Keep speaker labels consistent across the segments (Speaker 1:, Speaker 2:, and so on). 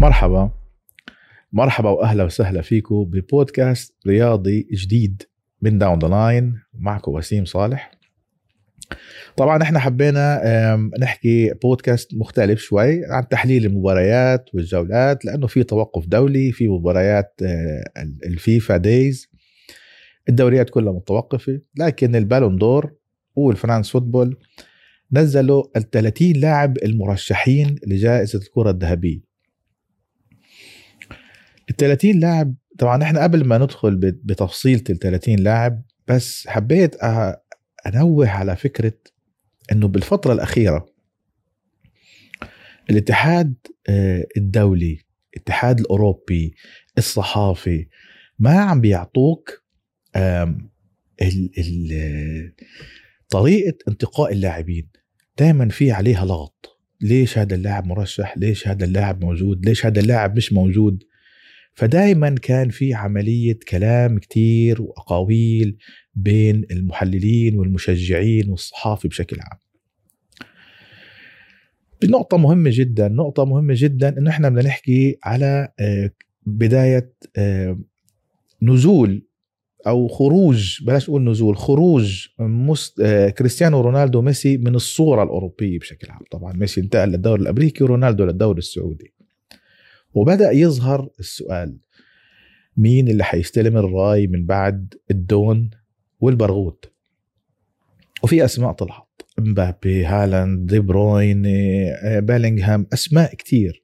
Speaker 1: مرحبا. مرحبا وأهلا وسهلا فيكم ببودكاست رياضي جديد من Down the Line معكم وسيم صالح. طبعا إحنا حبينا نحكي بودكاست مختلف شوي عن تحليل المباريات والجولات لأنه في توقف دولي في مباريات آه، ال FIFA days. الدوريات كلها متوقفة لكن ال Ballon d'Or وال France Football نزلوا ال 30 لاعب المرشحين لجائزة الكرة الذهبية. ال 30 لاعب طبعا إحنا قبل ما ندخل بتفصيل ال 30 لاعب بس حبيت أنوه على فكرة إنه بالفترة الأخيرة الاتحاد آه، الدولي الاتحاد الأوروبي الصحافي ما عم بيعطوك ال ال طريقة انتقاء اللاعبين. دائما في عليها لغط. ليش هذا اللاعب مرشح؟ ليش هذا اللاعب موجود؟ ليش هذا اللاعب مش موجود؟ فدائما كان في عملية كلام كتير وأقاويل بين المحللين والمشجعين والصحافة بشكل عام. نقطة مهمة جدا نقطة مهمة جدا إنه إحنا بدنا نحكي على آه، بداية آه، نزول أو خروج بلاش نقول نزول خروج مست... آه، كريستيانو رونالدو ميسي من الصورة الأوروبية بشكل عام. طبعا ميسي انتقل للدوري الأمريكي ورونالدو للدوري السعودي. وبدأ يظهر السؤال مين اللي حيستلم الراية من بعد الدون والبرغوت؟ وفي أسماء طلعت. مبابي هالاند دي بروين بيلينغهام أسماء كتير.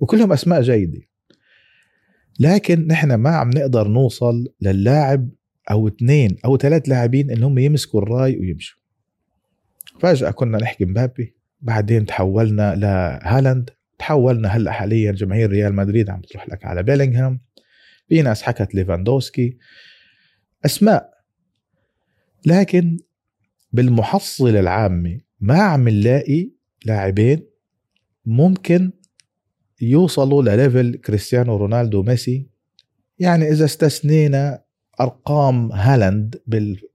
Speaker 1: وكلهم أسماء جيدة. لكن نحن ما عم نقدر نوصل للاعب أو اثنين أو ثلاث لاعبين انهم يمسكوا الراي ويمشوا. فجأة كنا نحكي مبابي بعدين تحولنا لهالاند تحولنا هلأ حاليا جماهير ريال مدريد عم تروح لك على بيلينغهام. في ناس حكت ليفاندوسكي. أسماء. لكن بالمحصلة العامة ما عم نلاقي لاعبين ممكن يوصلوا لل level كريستيانو رونالدو ميسي يعني إذا استثنينا أرقام هالاند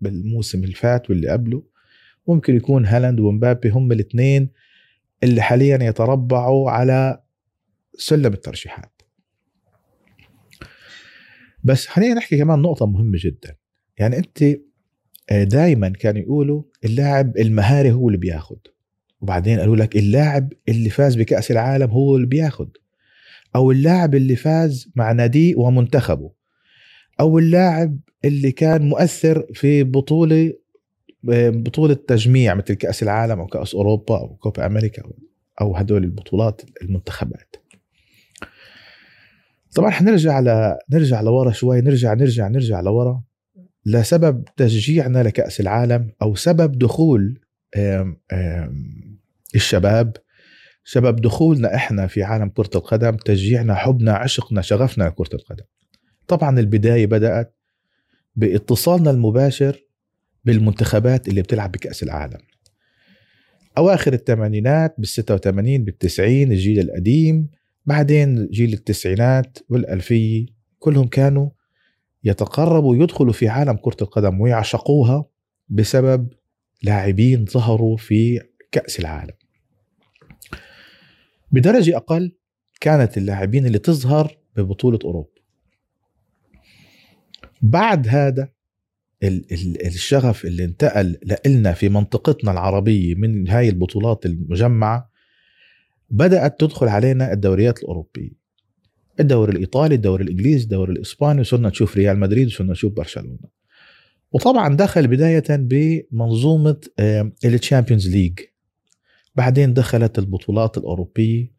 Speaker 1: بالموسم اللي فات واللي قبله ممكن يكون هالاند ومبابي هم الاثنين اللي حاليا يتربعوا على سلم الترشيحات. بس خلينا نحكي كمان نقطة مهمة جدا. يعني أنت آه، دائما كانوا يقولوا اللاعب المهاري هو اللي بياخد. وبعدين قالوا لك اللاعب اللي فاز بكأس العالم هو اللي بياخد. أو اللاعب اللي فاز مع ناديه ومنتخبه. أو اللاعب اللي كان مؤثر في بطولة بطولة تجميع مثل كأس العالم أو كأس أوروبا أو كوبا أمريكا أو هدول البطولات المنتخبات. طبعا حنرجع ل نرجع لورا شوي نرجع نرجع نرجع لورا لسبب تشجيعنا لكأس العالم أو سبب دخول الشباب سبب دخولنا إحنا في عالم كرة القدم تشجيعنا حبنا عشقنا شغفنا لكرة القدم. طبعا البداية بدأت باتصالنا المباشر بالمنتخبات اللي بتلعب بكأس العالم. أواخر الثمانينات بالستة وثمانين بالتسعين الجيل القديم بعدين جيل التسعينات والألفية كلهم كانوا يتقربوا يدخلوا في عالم كرة القدم ويعشقوها بسبب لاعبين ظهروا في كأس العالم. بدرجة أقل كانت اللاعبين اللي تظهر ببطولة أوروبا. بعد هذا الشغف اللي انتقل لنا في منطقتنا العربية من هاي البطولات المجمعة بدأت تدخل علينا الدوريات الأوروبية. الدوري الإيطالي الدوري الإنجليزي الدوري الإسباني وصرنا نشوف ريال مدريد وصرنا نشوف برشلونة. وطبعا دخل بداية بمنظومة ال Champions League. بعدين دخلت البطولات الأوروبية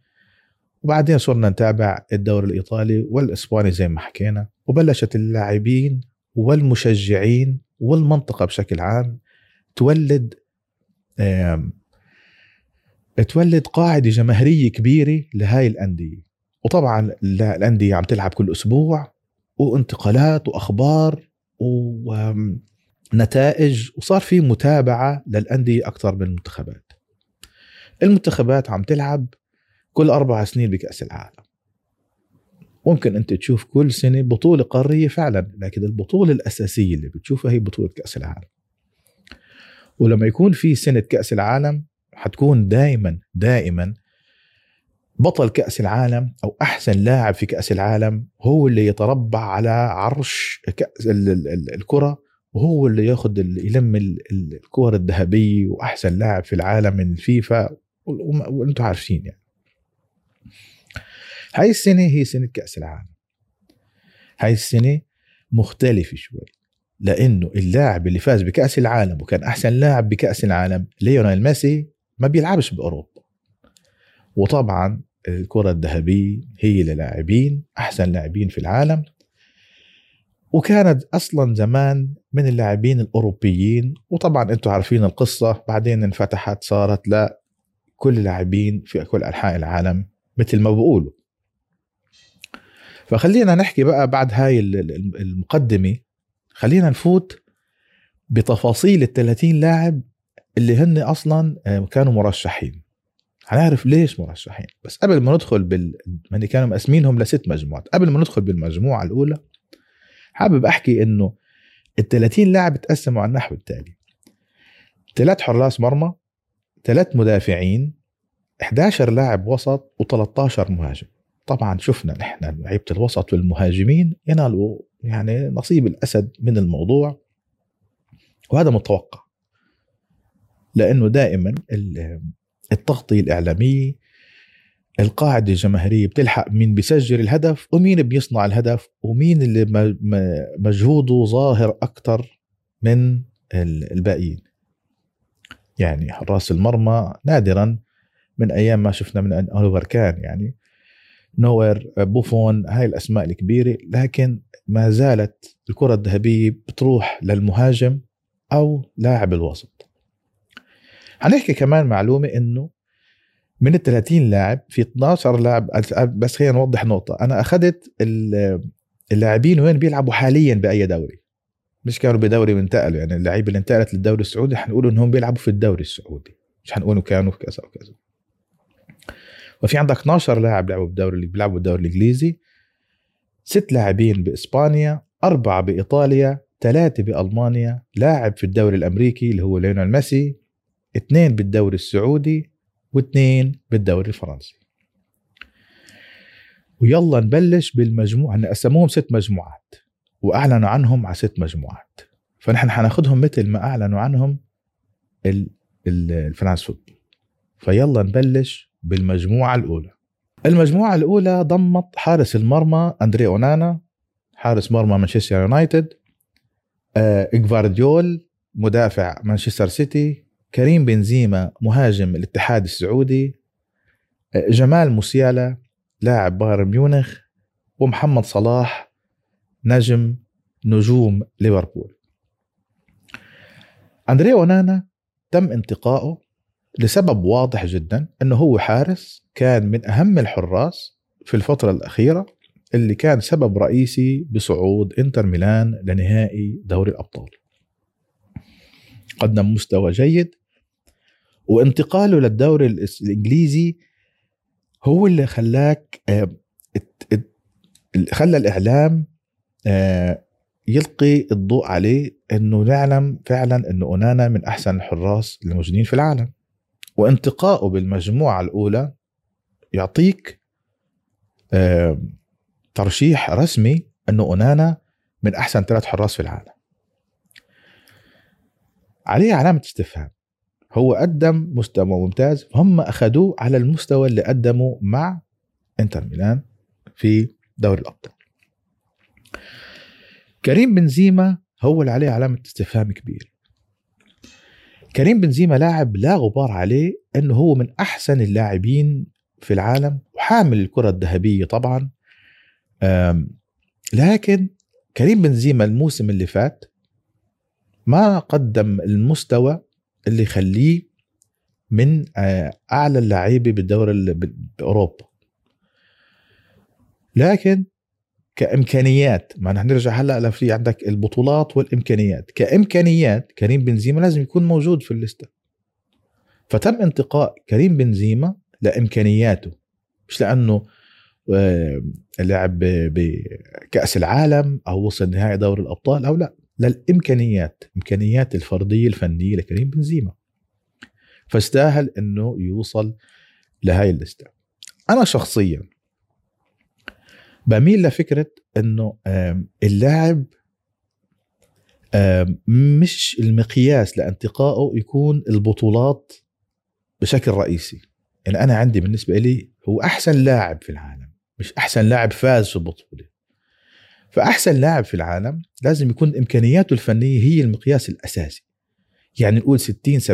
Speaker 1: وبعدين صرنا نتابع الدوري الإيطالي والإسباني زي ما حكينا وبلشت اللاعبين والمشجعين والمنطقة بشكل عام تولد تولد قاعدة جماهيرية كبيرة لهاي الأندية. وطبعا الأندية عم تلعب كل أسبوع وانتقالات وأخبار ونتائج وصار في متابعة للأندية أكثر من المنتخبات. المنتخبات عم تلعب كل أربع سنين بكأس العالم. ممكن أنت تشوف كل سنة بطولة قارية فعلا لكن البطولة الأساسية اللي بتشوفها هي بطولة كأس العالم. ولما يكون في سنة كأس العالم حتكون دائما دائما بطل كأس العالم أو أحسن لاعب في كأس العالم هو اللي يتربع على عرش كأس الكرة وهو اللي ياخذ يلم الكور الذهبية وأحسن لاعب في العالم من الفيفا وأنتم عارفين يعني. هاي السنة هي سنة كأس العالم. هاي السنة مختلفة شوي لأنه اللاعب اللي فاز بكأس العالم وكان أحسن لاعب بكأس العالم ليونيل ميسي ما بيلعبش بأوروبا. وطبعا الكرة الذهبية هي للاعبين أحسن لاعبين في العالم. وكانت أصلا زمان من اللاعبين الأوروبيين وطبعا أنتم عارفين القصة بعدين انفتحت صارت لا كل اللاعبين في كل أنحاء العالم مثل ما بقولوا. فخلينا نحكي بقى بعد هاي المقدمة خلينا نفوت بتفاصيل ال 30 لاعب اللي هن أصلا آه، كانوا مرشحين. هنعرف ليش مرشحين. بس قبل ما ندخل بال يعني كانوا مقسمينهم لست مجموعات. قبل ما ندخل بالمجموعة الأولى حابب أحكي إنه ال 30 لاعب تقسموا على النحو التالي. ثلاث حراس مرمى ثلاث مدافعين 11 لاعب وسط و13 مهاجم. طبعا شفنا نحن لعيبة الوسط والمهاجمين ينالوا يعني نصيب الأسد من الموضوع. وهذا متوقع لأنه دائما التغطيه الاعلاميه القاعدة الجماهيرية بتلحق مين بيسجل الهدف ومين بيصنع الهدف ومين اللي مجهوده ظاهر أكثر من الباقيين. يعني حراس المرمى نادرا من أيام ما شفنا من أوليفر كان يعني نوير بوفون هاي الأسماء الكبيرة لكن ما زالت الكرة الذهبية بتروح للمهاجم أو لاعب الوسط. حنحكي كمان معلومة إنه من ال 30 لاعب في 12 لاعب بس خلينا نوضح نقطة أنا أخذت اللاعبين وين بيلعبوا حاليا بأي دوري. مش كانوا بدوري وانتقلوا. يعني اللعيبه اللي انتقلت للدوري السعودي حنقول انهم بيلعبوا في الدوري السعودي. مش حنقول كانوا في كذا وكذا. وفي عندك 12 لاعب لعبوا بالدوري اللي بيلعبوا بالدوري الإنجليزي ست لاعبين بإسبانيا أربعة بإيطاليا ثلاثة بألمانيا لاعب في الدوري الأمريكي اللي هو ليونيل ميسي اثنين بالدوري السعودي واثنين بالدوري الفرنسي. ويلا نبلش بالمجموعة هن قسموهم ست مجموعات. وأعلنوا عنهم على ست مجموعات. فنحن حناخذهم مثل ما أعلنوا عنهم ال France Football فيلا نبلش بالمجموعة الأولى. المجموعة الأولى ضمت حارس المرمى أندري أونانا حارس مرمى مانشستر يونايتد آه جفارديول مدافع مانشستر سيتي كريم بنزيما مهاجم الاتحاد السعودي آه جمال موسيالا لاعب بايرن ميونخ ومحمد صلاح نجم نجوم ليفربول أندري أونانا تم انتقائه لسبب واضح جدا إنه هو حارس كان من أهم الحراس في الفترة الأخيرة اللي كان سبب رئيسي بصعود إنتر ميلان لنهائي دوري الأبطال. قدم مستوى جيد وانتقاله للدوري الإنجليزي هو اللي خلاك آه، خلى الإعلام آه، يلقي الضوء عليه إنه نعلم فعلا إنه أونانا من أحسن الحراس الموجودين في العالم. وانتقائه بالمجموعة الأولى يعطيك ترشيح رسمي أنه أونانا من أحسن ثلاث حراس في العالم. عليه علامة استفهام. هو قدم مستوى ممتاز. هم أخذوه على المستوى اللي قدمه مع إنتر ميلان في دوري الأبطال. كريم بنزيما هو اللي عليه علامة استفهام كبير. كريم بنزيما لاعب لا غبار عليه إنه هو من أحسن اللاعبين في العالم وحامل الكرة الذهبية طبعا. لكن كريم بنزيما الموسم اللي فات ما قدم المستوى اللي يخليه من آه، أعلى اللعيبة بالدوري بأوروبا. لكن كإمكانيات. ما نرجع هلأ في عندك البطولات والإمكانيات. كإمكانيات كريم بنزيما لازم يكون موجود في الليستة. فتم انتقاء كريم بنزيما لإمكانياته. مش لأنه آه، لعب بكاس العالم أو وصل نهائي دوري الأبطال أو لأ. للإمكانيات إمكانيات الفردية الفنية لكريم بنزيما. فاستاهل إنه يوصل لهاي الليستة. أنا شخصيا بميل لفكرة إنه اللاعب مش المقياس لانتقائه يكون البطولات بشكل رئيسي. يعني أنا عندي بالنسبة لي هو أحسن لاعب في العالم مش أحسن لاعب فاز في البطولة. فأحسن لاعب في العالم لازم يكون إمكانياته الفنية هي المقياس الأساسي. يعني نقول 60 70%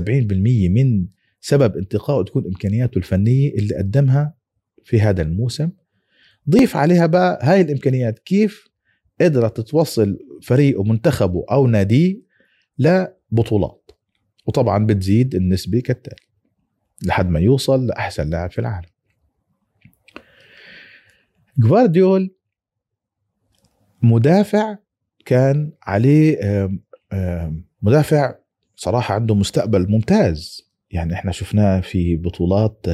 Speaker 1: من سبب انتقائه تكون إمكانياته الفنية اللي قدمها في هذا الموسم ضيف عليها بقى هاي الإمكانيات. كيف قدرت توصل فريقه منتخبه أو ناديه لبطولات؟ وطبعا بتزيد النسبة كالتالي لحد ما يوصل لأحسن لاعب في العالم. جوارديول مدافع كان عليه مدافع صراحة عنده مستقبل ممتاز. يعني إحنا شفناه في بطولات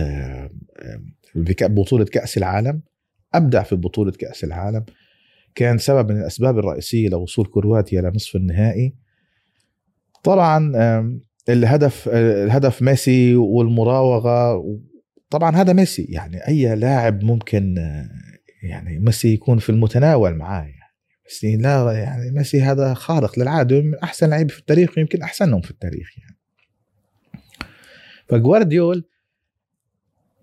Speaker 1: بطولة كأس العالم. أبدع في بطولة كأس العالم. كان سبب من الأسباب الرئيسية لوصول كرواتيا لنصف النهائي. طبعا الهدف الهدف ميسي والمراوغة. طبعا هذا ميسي يعني أي لاعب ممكن يعني ميسي يكون في المتناول معاه يعني. ميسي لا يعني ميسي هذا خارق للعادة من أحسن لعيبة في التاريخ ويمكن أحسنهم في التاريخ يعني. فجوارديول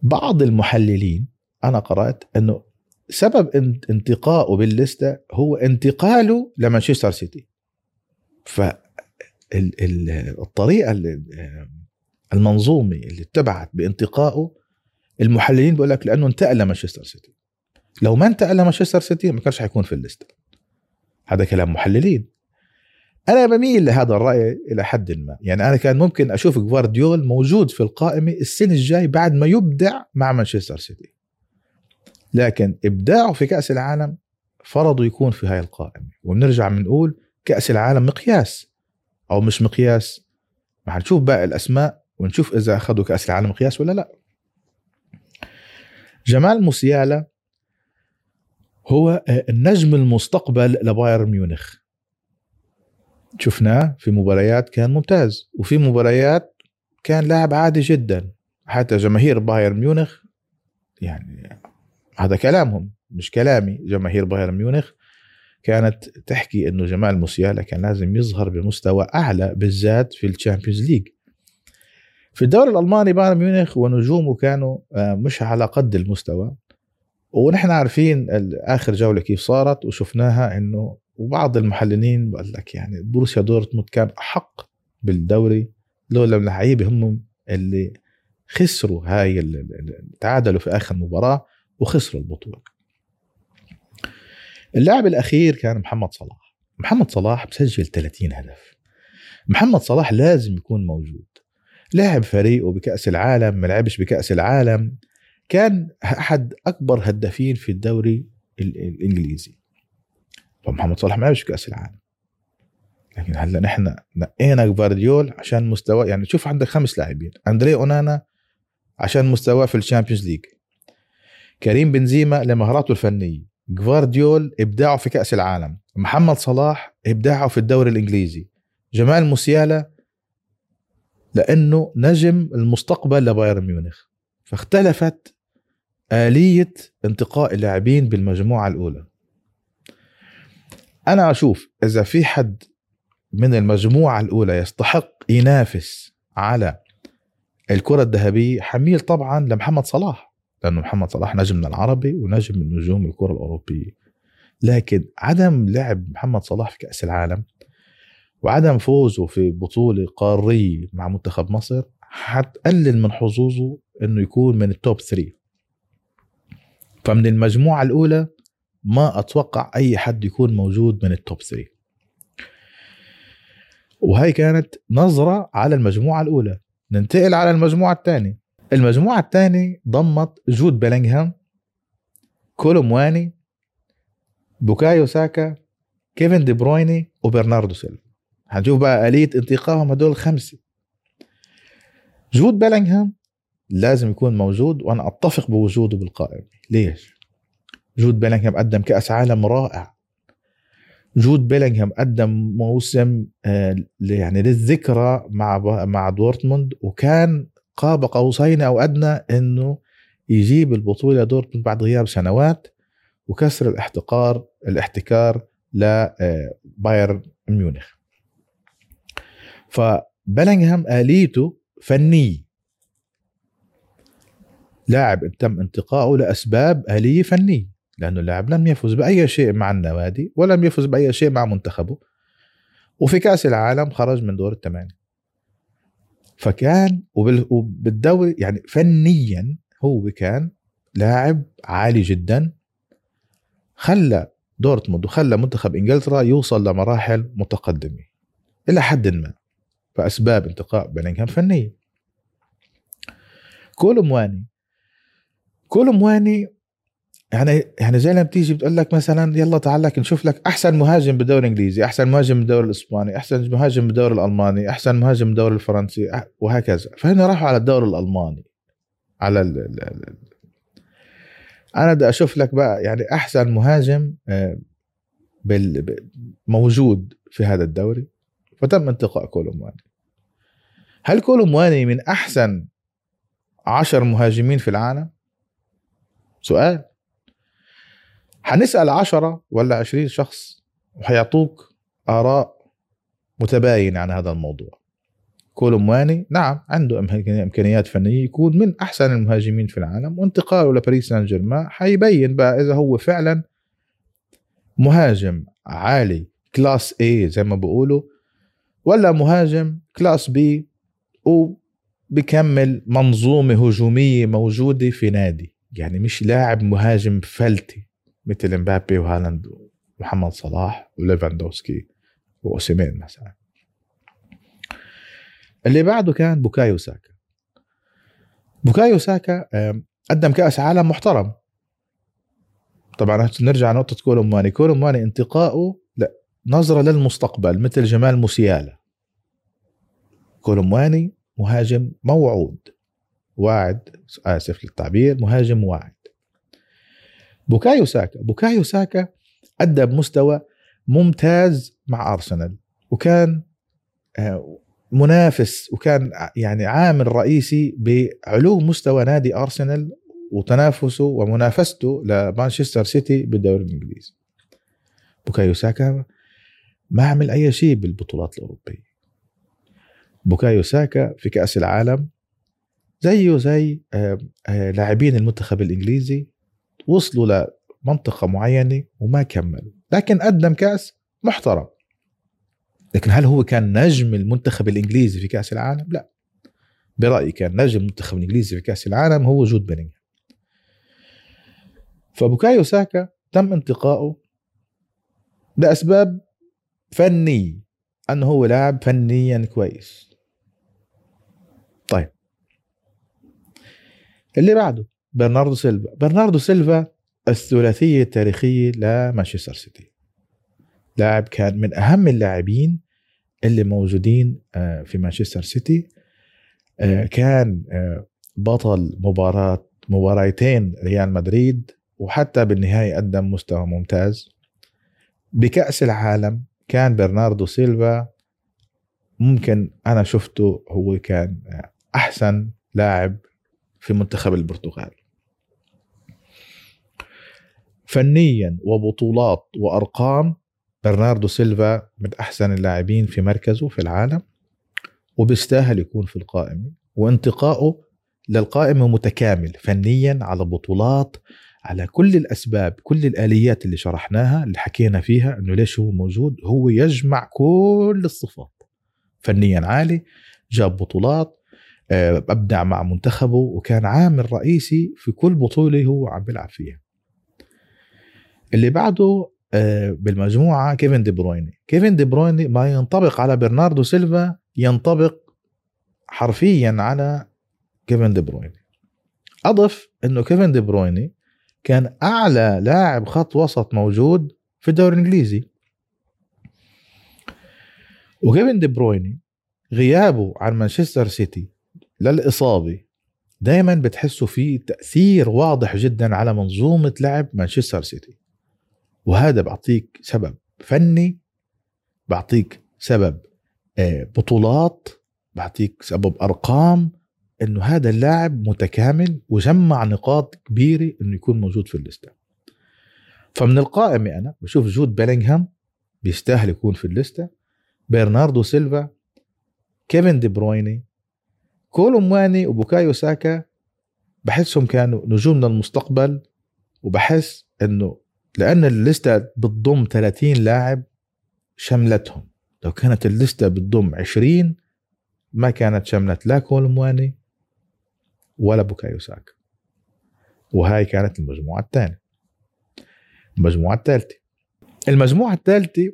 Speaker 1: بعض المحللين أنا قرأت أنه سبب انتقائه بالليستة هو انتقاله لمانشستر سيتي. ف الطريقة المنظومة اللي اتبعت بانتقائه المحللين بيقول لك لأنه انتقل لمانشستر سيتي. لو ما انتقل لمانشستر سيتي ما كانش حيكون في الليستة. هذا كلام محللين. أنا بميل لهذا الرأي إلى حد ما. يعني أنا كان ممكن أشوف جوارديول موجود في القائمة السنة الجاي بعد ما يبدع مع مانشستر سيتي. لكن إبداعه في كأس العالم فرضوا يكون في هاي القائمة. وبنرجع بنقول كأس العالم مقياس أو مش مقياس. ما حنشوف باقي الأسماء ونشوف إذا أخذوا كأس العالم مقياس ولا لا. جمال موسيالا هو النجم المستقبل لبايرن ميونخ. شفناه في مباريات كان ممتاز وفي مباريات كان لاعب عادي جدا. حتى جماهير بايرن ميونخ يعني هذا كلامهم مش كلامي. جماهير بايرن ميونخ كانت تحكي إنه جمال موسيالا كان لازم يظهر بمستوى أعلى بالذات في ال Champions League. في الدوري الألماني بايرن ميونخ ونجومه كانوا آه، مش على قد المستوى. ونحن عارفين آخر جولة كيف صارت وشفناها إنه وبعض المحللين بقول لك يعني بروسيا دورتموند كان أحق بالدوري. لولا اللعيبه هم اللي خسروا هاي تعادلوا في آخر مباراة. وخسروا البطولة. اللاعب الأخير كان محمد صلاح. محمد صلاح مسجل 30 هدف. محمد صلاح لازم يكون موجود. لعب فريقه بكاس العالم ما لعبش بكأس العالم كان أحد أكبر هدافين في الدوري الإنجليزي. فمحمد صلاح ما لعبش في كاس العالم. لكن هلا نحن نقينا جوارديول عشان مستوى يعني شوف عندك خمس لاعبين. أندري أونانا عشان مستواه في ال Champions League. كريم بنزيما لمهاراته الفنية. جوارديول إبداعه في كأس العالم. محمد صلاح إبداعه في الدوري الإنجليزي. جمال موسيالا لأنه نجم المستقبل لبايرن ميونخ. فاختلفت آلية انتقاء اللاعبين بالمجموعة الأولى. أنا أشوف إذا في حد من المجموعة الأولى يستحق ينافس على الكرة الذهبية حميل طبعا لمحمد صلاح. لأنه محمد صلاح نجمنا العربي ونجم من نجوم الكرة الأوروبية. لكن عدم لعب محمد صلاح في كأس العالم وعدم فوزه في بطولة قارية مع منتخب مصر حتقلل من حظوظه إنه يكون من التوب 3 فمن المجموعة الأولى ما أتوقع أي حد يكون موجود من ال top 3 وهي كانت نظرة على المجموعة الأولى. ننتقل على المجموعة الثانية. المجموعة الثانية ضمت جود بيلينغهام كولومواني بوكايو ساكا كيفن دي برويني وبرناردو سيلفا. هنشوف بقى آلية انتقائهم هدول الخمسة جود بيلينغهام لازم يكون موجود وأنا أتفق بوجوده بالقائمة. ليش؟ جود بيلينغهام قدم كأس عالم رائع. جود بيلينغهام قدم موسم آه، يعني للذكرى مع مع دورتموند وكان قاب قوسين أو أدنى إنه يجيب البطولة دورتموند بعد غياب سنوات وكسر الاحتقار الاحتكار لبايرن ميونخ. فبلينغهام آليته فني. لاعب تم انتقائه لأسباب آلية فنية لأنه اللاعب لم يفز بأي شيء مع النوادي ولم يفز بأي شيء مع منتخبه. وفي كأس العالم خرج من دور الثمانية. فكان وبالدوري يعني فنيا هو كان لاعب عالي جدا. خلى دورتموند وخلى منتخب إنجلترا يوصل لمراحل متقدمة إلى حد ما فاسباب انتقاء بيلينغهام فنيه كولومواني كولومواني يعني يعني زي لما بتيجي بتقول لك مثلا يلا تعال لك نشوف لك أحسن مهاجم بالدوري الإنجليزي، أحسن مهاجم بالدوري الإسباني، أحسن مهاجم بالدوري الألماني، أحسن مهاجم بالدوري الفرنسي وهكذا، فهنا راحوا على الدوري الألماني. على ال ال ال أنا بدي أشوف لك بقى يعني أحسن مهاجم آه، موجود في هذا الدوري. فتم انتقاء كولومواني هل كولومواني من أحسن عشر مهاجمين في العالم؟ سؤال. حنسأل عشرة ولا عشرين شخص وحيعطوك آراء متباينة عن هذا الموضوع. كولومواني نعم عنده إمكانيات فنية يكون من أحسن المهاجمين في العالم. وانتقاله لباريس سان جيرمان حيبين بقى إذا هو فعلا مهاجم عالي class A زي ما بيقولوا ولا مهاجم class B وبكمل منظومة هجومية موجودة في نادي. يعني مش لاعب مهاجم فلتي. مثل مبابي وهالاند ومحمد صلاح وليفاندوسكي وأوسيمين مثلا. اللي بعده كان بوكايو ساكا. بوكايو ساكا قدم كأس عالم محترم. طبعا نرجع نقطة كولوماني كولوماني انتقائه لا نظرة للمستقبل مثل جمال موسيالا. كولوماني مهاجم موعود. واعد آسف للتعبير مهاجم واعد. بوكايو ساكا. بوكايو ساكا أدى بمستوى ممتاز مع أرسنال وكان آه، منافس وكان يعني عامل رئيسي بعلو مستوى نادي أرسنال وتنافسه ومنافسته لمانشستر سيتي بالدوري الإنجليزي. بوكايو ساكا ما عمل أي شيء بالبطولات الأوروبية. بوكايو ساكا في كأس العالم زيه زي آه، آه، لاعبين المنتخب الإنجليزي وصلوا لمنطقة معينة وما كملوا. لكن قدم كأس محترم. لكن هل هو كان نجم المنتخب الإنجليزي في كأس العالم؟ لا. برأيي كان نجم المنتخب الإنجليزي في كأس العالم هو جود بيلينغهام فبوكايو ساكا تم انتقائه لأسباب فنية. أنه هو لاعب فنيا كويس. طيب. اللي بعده. برناردو سيلفا. برناردو سيلفا الثلاثية التاريخية لمانشستر سيتي. لاعب كان من أهم اللاعبين اللي موجودين آه، في مانشستر سيتي. آه، كان آه، بطل مباراة مباراتين ريال مدريد وحتى بالنهاية قدم مستوى ممتاز. بكأس العالم كان برناردو سيلفا ممكن أنا شفته هو كان أحسن لاعب في منتخب البرتغال. فنيا وبطولات وأرقام برناردو سيلفا من أحسن اللاعبين في مركزه في العالم وبيستاهل يكون في القائمة وانتقائه للقائمة متكامل فنيا على بطولات على كل الأسباب كل الآليات اللي شرحناها اللي حكينا فيها إنه ليش هو موجود؟ هو يجمع كل الصفات. فنيا عالي جاب بطولات آه، أبدع مع منتخبه وكان عامل رئيسي في كل بطولة هو عم بيلعب فيها. اللي بعده آه، بالمجموعة كيفن دي برويني. كيفن دي برويني ما ينطبق على برناردو سيلفا ينطبق حرفيا على كيفن دي برويني. أضف إنه كيفن دي برويني كان أعلى لاعب خط وسط موجود في الدوري الإنجليزي. وكيفن دي برويني غيابه عن مانشستر سيتي للإصابة دائما بتحسوا فيه تأثير واضح جدا على منظومة لعب مانشستر سيتي. وهذا بعطيك سبب فني بعطيك سبب آه، بطولات بعطيك سبب أرقام إنه هذا اللاعب متكامل وجمع نقاط كبيرة إنه يكون موجود في الليستة. فمن القائمة أنا بشوف جود بيلينغهام بيستاهل يكون في الليستة برناردو سيلفا كيفن دي برويني كولو مواني وبوكايو ساكا بحسهم كانوا نجوم من المستقبل وبحس إنه لأن الليستة بتضم 30 لاعب شملتهم. لو كانت الليستة بتضم 20 ما كانت شملت لا كولو مواني ولا بوكايو ساكا وهاي كانت المجموعة الثانية. المجموعة الثالثة. المجموعة الثالثة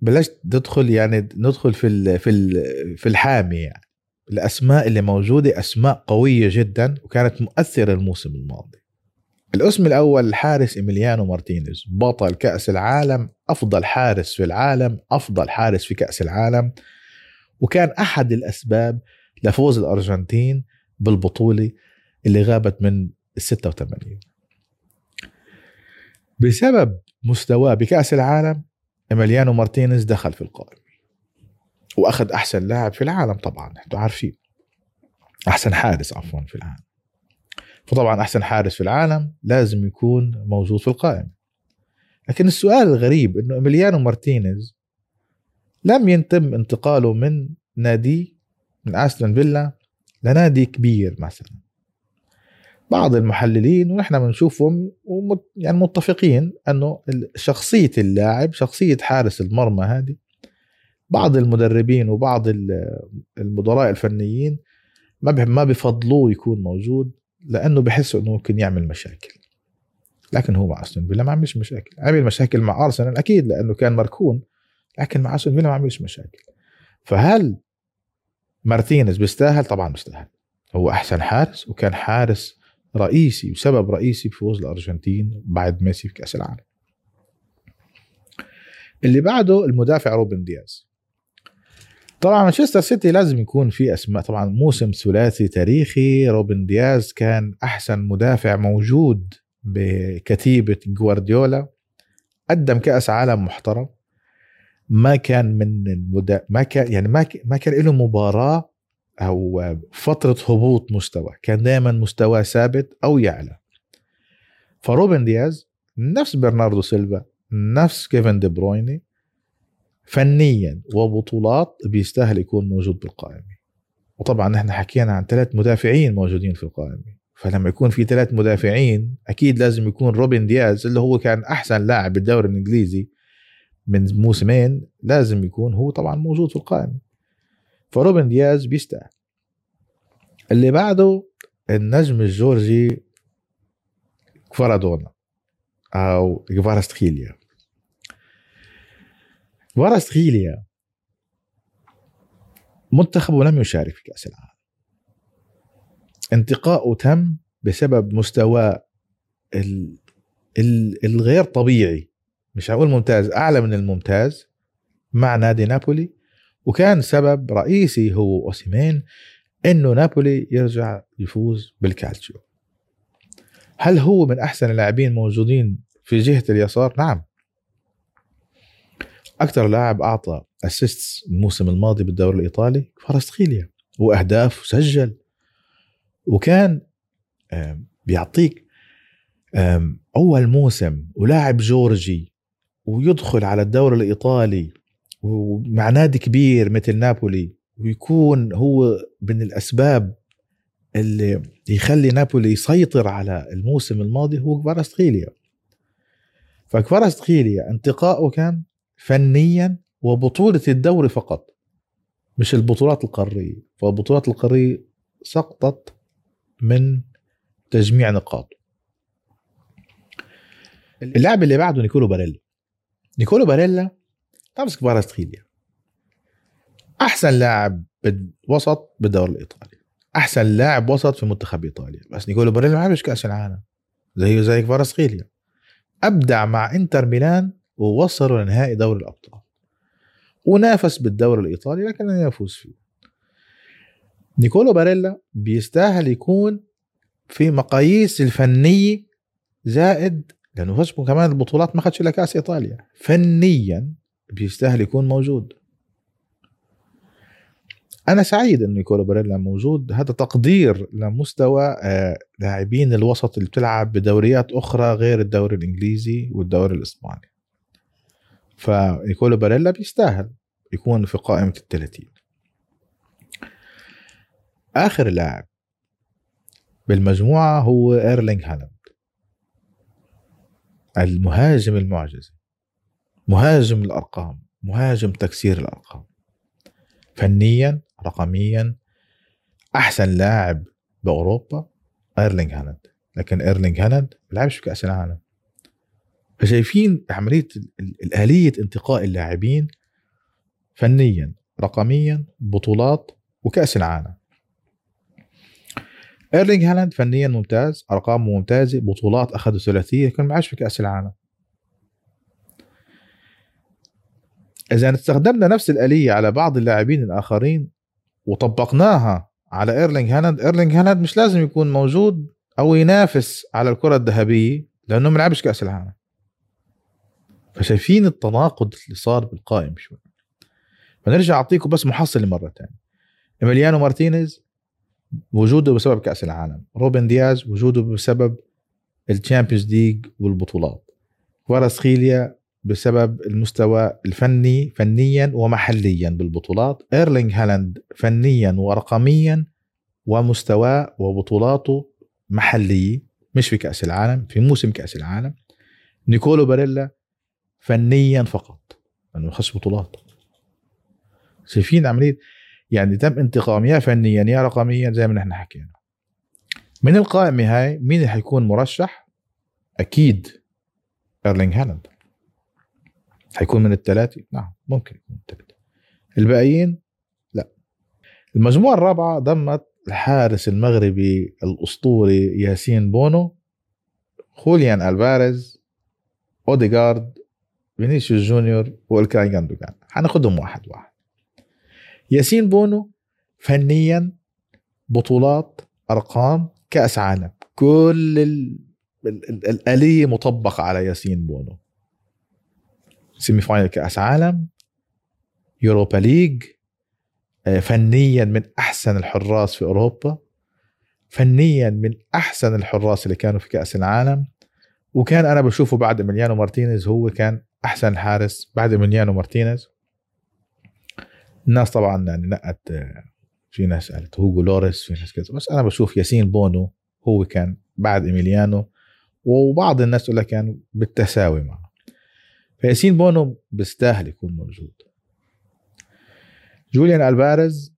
Speaker 1: بلشت ندخل يعني ندخل في ال في ال في الحامي يعني. الأسماء اللي موجودة أسماء قوية جدا وكانت مؤثرة الموسم الماضي. الاسم الأول الحارس إيميليانو مارتينيز. بطل كأس العالم أفضل حارس في العالم أفضل حارس في كأس العالم. وكان أحد الأسباب لفوز الأرجنتين بالبطولة اللي غابت من ال 86 بسبب مستواه بكأس العالم إيميليانو مارتينيز دخل في القائمة. وأخذ أحسن لاعب في العالم طبعا أنتم عارفين. أحسن حارس عفوا في العالم. فطبعا أحسن حارس في العالم لازم يكون موجود في القائمة. لكن السؤال الغريب إنه إيميليانو مارتينيز لم يتم انتقاله من نادي من أستون فيلا لنادي كبير مثلا. بعض المحللين ونحن بنشوفهم يعني متفقين إنه شخصية اللاعب شخصية حارس المرمى هذه بعض المدربين وبعض المدراء الفنيين ما ما بفضلوه يكون موجود. لأنه بحسوا إنه ممكن يعمل مشاكل. لكن هو مع أستون فيلا ما عملش مشاكل. عمل مشاكل مع أرسنال أكيد لأنه كان مركون لكن مع أستون فيلا ما عملش مشاكل. فهل مارتينيز بيستاهل؟ طبعا بيستاهل. هو أحسن حارس وكان حارس رئيسي وسبب رئيسي بفوز الأرجنتين بعد ميسي في كأس العالم. اللي بعده المدافع روبن دياز. طبعا مانشستر سيتي لازم يكون في أسماء طبعا موسم ثلاثي تاريخي روبن دياز كان أحسن مدافع موجود بكتيبة جوارديولا قدم كأس عالم محترم ما كان من المدا... ما كان يعني ما ك... ما كان له مباراة أو فترة هبوط مستوى كان دائما مستوى ثابت أو يعلى. فروبن دياز نفس برناردو سيلفا نفس كيفن دي برويني فنيا وبطولات بيستاهل يكون موجود بالقائمة. وطبعا إحنا حكينا عن ثلاث مدافعين موجودين في القائمة. فلما يكون في ثلاث مدافعين أكيد لازم يكون روبن دياز اللي هو كان أحسن لاعب بالدوري الإنجليزي من موسمين لازم يكون هو طبعا موجود في القائمة. فروبن دياز بيستاهل. اللي بعده النجم الجورجي كفارادونا أو كفارستخيليا كفارستخيليا منتخبه لم يشارك في كأس العالم. انتقاؤه تم بسبب مستواه الغير طبيعي. مش هقول ممتاز أعلى من الممتاز مع نادي نابولي. وكان سبب رئيسي هو أوسيمين إنه نابولي يرجع يفوز بالكالتشيو هل هو من أحسن اللاعبين موجودين في جهة اليسار؟ نعم. أكثر لاعب أعطى assist الموسم الماضي بالدوري الإيطالي كفارتسخيليا واهداف وسجل. وكان بيعطيك أول موسم ولاعب جورجي ويدخل على الدوري الإيطالي ومع نادي كبير مثل نابولي ويكون هو من الأسباب اللي يخلي نابولي يسيطر على الموسم الماضي هو كفارستخيليا فكفارستخيليا انتقائه كان فنيا وبطولة الدوري فقط مش البطولات القارية. فالبطولات القارية سقطت من تجميع نقاط. اللاعب اللي بعده نيكولو باريلا. نيكولو باريلا نفس كفارتسخيليا أحسن لاعب وسط بالدوري الإيطالي. أحسن لاعب وسط في منتخب إيطاليا. بس نيكولو باريلا ما عملش كأس العالم. زيه زي كفارتسخيليا أبدع مع إنتر ميلان ووصلوا لنهائي دوري الأبطال. ونافس بالدوري الإيطالي لكن لم يفوز فيه. نيكولو باريلا بيستاهل يكون في مقاييس الفنيه زائد لأنه فشبه كمان البطولات ما اخذش إلا كأس إيطاليا. فنيا بيستاهل يكون موجود. أنا سعيد انه نيكولو باريلا موجود. هذا تقدير لمستوى آه، لاعبين الوسط اللي بتلعب بدوريات أخرى غير الدوري الإنجليزي والدوري الإسباني. فنيكولو باريلا بيستاهل يكون في قائمة الثلاثين آخر لاعب بالمجموعة هو إيرلينغ هالاند. المهاجم المعجزة مهاجم الأرقام مهاجم تكسير الأرقام. فنيا رقميا أحسن لاعب بأوروبا إيرلينغ هالاند. لكن إيرلينغ هالاند بيلعبش في كأس العالم. فشايفين عملية الاليه انتقاء اللاعبين فنيا رقميا بطولات وكأس العالم. ايرلينغ هالاند فنيا ممتاز ارقامه ممتازة بطولات اخذ ثلاثية كان معاش في كأس العالم. إذا استخدمنا نفس الآلية على بعض اللاعبين الآخرين وطبقناها على ايرلينغ هالاند ايرلينغ هالاند مش لازم يكون موجود أو ينافس على الكرة الذهبية لأنه ما لعبش كأس العالم. فشايفين التناقض اللي صار بالقائم شوي. فنرجع أعطيكم بس محصله مره ثانية إيميليانو مارتينيز وجوده بسبب كأس العالم. روبن دياز وجوده بسبب ال Champions League والبطولات. كفاراتسخيليا بسبب المستوى الفني فنيا ومحليا بالبطولات. إيرلينغ هالاند فنيا ورقميا ومستواه وبطولاته محليه مش في كأس العالم في موسم كأس العالم. نيكولو باريلا فنيا فقط لأنه خش بطولات. شايفين عملية؟ يعني تم انتقام يا فنيا يا رقميا زي ما نحن حكينا. من القائمة هاي مين اللي حيكون مرشح؟ أكيد إيرلينغ هالاند. حيكون من الثلاثة؟ نعم ممكن يكون الثلاثة. الباقيين؟ لا. المجموعة الرابعة ضمت الحارس المغربي الأسطوري ياسين بونو خوليان ألفاريز أوديغارد فينيسيوس جونيور وإلكاي جاندوجان حناخدهم واحد واحد. ياسين بونو فنيا بطولات أرقام كأس عالم. كل ال... الآلية مطبقة على ياسين بونو. semi final كأس عالم Europa League آه، فنيا من أحسن الحراس في أوروبا فنيا من أحسن الحراس اللي كانوا في كأس العالم. وكان أنا بشوفه بعد إيميليانو مارتينيز هو كان أحسن حارس بعد إيميليانو مارتينيز. الناس طبعا يعني نقت آه، في ناس قالت هوجو لوريس في ناس كذا. بس أنا بشوف ياسين بونو هو كان بعد إيميليانو وبعض الناس تقول لك كان بالتساوي معه. فياسين بونو بيستاهل يكون موجود. جوليان ألفاريز